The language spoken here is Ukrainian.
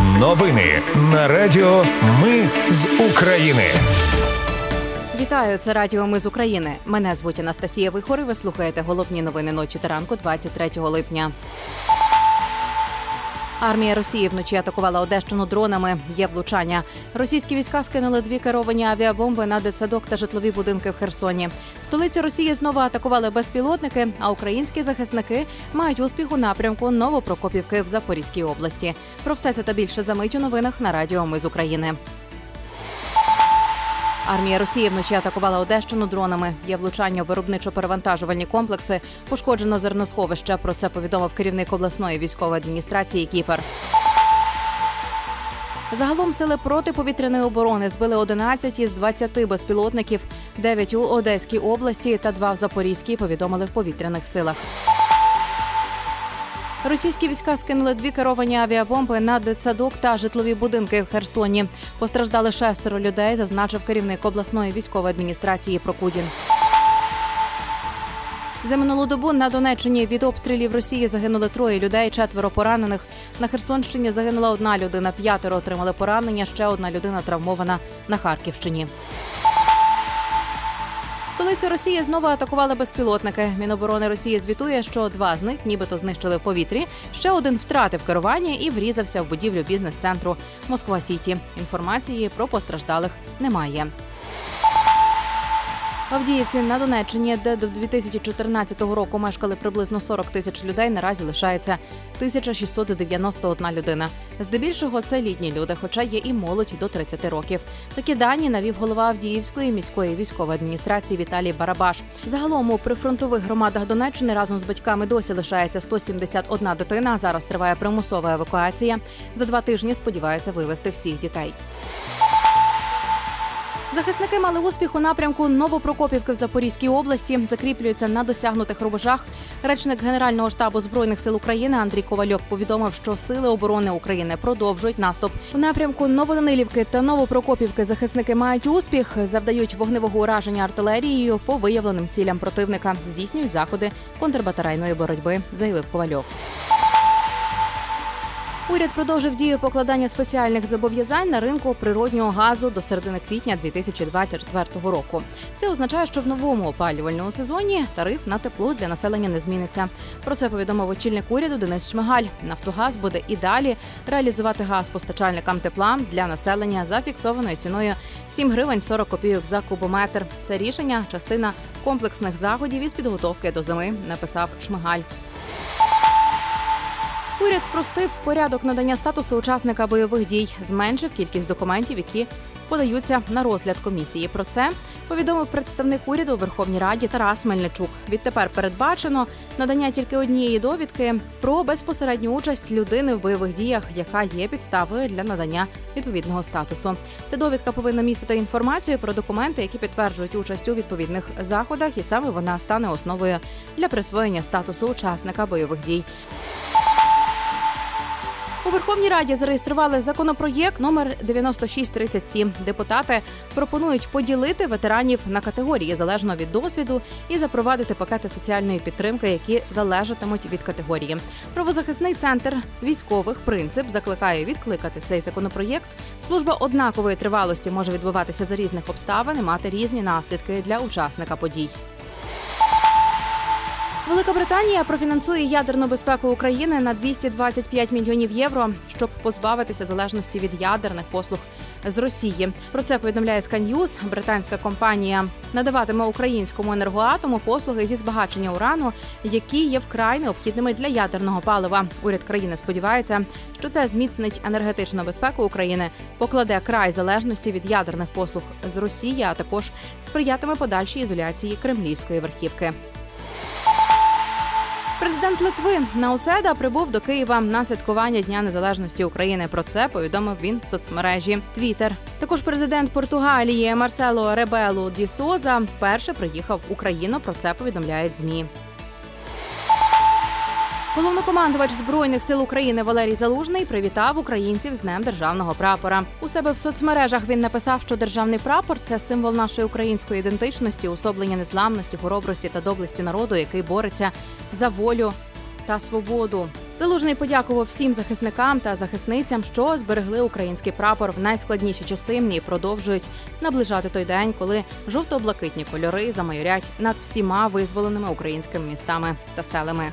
Новини на Радіо Ми з України. Вітаю, це Радіо Ми з України. Мене звуть Анастасія Вихор і Ви слухаєте головні новини ночі та ранку 23 липня. Армія Росії вночі атакувала Одещину дронами. Є влучання. Російські війська скинули дві керовані авіабомби на дитсадок та житлові будинки в Херсоні. Столицю Росії знову атакували безпілотники, а українські захисники мають успіх у напрямку Новопрокопівки в Запорізькій області. Про все це та більше за мить у новинах на Радіо Ми з України. Армія Росії вночі атакувала Одещину дронами. Є влучання у виробничо-перевантажувальні комплекси. Пошкоджено зерносховище. Про це повідомив керівник обласної військової адміністрації Кіпер. Загалом сили протиповітряної оборони збили 11 із 20 безпілотників, 9 у Одеській області та 2 в Запорізькій. Повідомили в повітряних силах. Російські війська скинули дві керовані авіабомби на дитсадок та житлові будинки в Херсоні. Постраждали шестеро людей, зазначив керівник обласної військової адміністрації Прокудін. За минулу добу на Донеччині від обстрілів Росії загинули троє людей, четверо поранених. На Херсонщині загинула одна людина, п'ятеро отримали поранення. Ще одна людина травмована на Харківщині. Столицю Росії знову атакували безпілотники. Міноборони Росії звітує, що два з них нібито знищили в повітрі. Ще один втратив керування і врізався в будівлю бізнес-центру Москва Сіті. Інформації про постраждалих немає. Авдіївці на Донеччині, де до 2014 року мешкали приблизно 40 тисяч людей, наразі лишається 1691 людина. Здебільшого це літні люди, хоча є і молодь до 30 років. Такі дані навів голова Авдіївської міської військової адміністрації Віталій Барабаш. Загалом у прифронтових громадах Донеччини разом з батьками досі лишається 171 дитина. Зараз триває примусова евакуація. За два тижні сподіваються вивезти всіх дітей. Захисники мали успіх у напрямку Новопрокопівки в Запорізькій області. Закріплюються на досягнутих рубежах. Речник Генерального штабу збройних сил України Андрій Ковальок повідомив, що сили оборони України продовжують наступ у напрямку Новоданилівки та Новопрокопівки. Захисники мають успіх, завдають вогневого ураження артилерією по виявленим цілям противника. Здійснюють заходи контрбатарейної боротьби. Заявив Ковальов. Уряд продовжив дію покладання спеціальних зобов'язань на ринку природнього газу до середини квітня 2024 року. Це означає, що в новому опалювальному сезоні тариф на тепло для населення не зміниться. Про це повідомив очільник уряду Денис Шмигаль. Нафтогаз буде і далі реалізувати газ постачальникам тепла для населення за фіксованою ціною 7 гривень 40 копійок за кубометр. Це рішення частина комплексних заходів із підготовки до зими. Написав Шмигаль. Уряд спростив порядок надання статусу учасника бойових дій, зменшив кількість документів, які подаються на розгляд комісії. Про це повідомив представник уряду у Верховній Раді Тарас Мельничук. Відтепер передбачено надання тільки однієї довідки про безпосередню участь людини в бойових діях, яка є підставою для надання відповідного статусу. Ця довідка повинна містити інформацію про документи, які підтверджують участь у відповідних заходах, і саме вона стане основою для присвоєння статусу учасника бойових дій. У Верховній Раді зареєстрували законопроєкт номер 9637. Депутати пропонують поділити ветеранів на категорії залежно від досвіду і запровадити пакети соціальної підтримки, які залежатимуть від категорії. Правозахисний центр військових принцип закликає відкликати цей законопроєкт. Служба однакової тривалості може відбуватися за різних обставин і мати різні наслідки для учасника подій. Велика Британія профінансує ядерну безпеку України на 225 мільйонів євро, щоб позбавитися залежності від ядерних послуг з Росії. Про це повідомляє Sky Британська компанія надаватиме українському енергоатому послуги зі збагачення урану, які є вкрай необхідними для ядерного палива. Уряд країни сподівається, що це зміцнить енергетичну безпеку України, покладе край залежності від ядерних послуг з Росії, а також сприятиме подальшій ізоляції кремлівської верхівки. Президент Литви Науседа прибув до Києва на святкування Дня Незалежності України. Про це повідомив він в соцмережі Твіттер. Також президент Португалії Марсело Ребелу Ді Соза вперше приїхав в Україну. Про це повідомляють змі. Головнокомандувач збройних сил України Валерій Залужний привітав українців з Днем державного прапора. У себе в соцмережах він написав, що державний прапор це символ нашої української ідентичності, особлення незламності, хоробрості та доблесті народу, який бореться за волю та свободу. Залужний подякував всім захисникам та захисницям, що зберегли український прапор в найскладніші часи і продовжують наближати той день, коли жовто-блакитні кольори замайорять над всіма визволеними українськими містами та селами.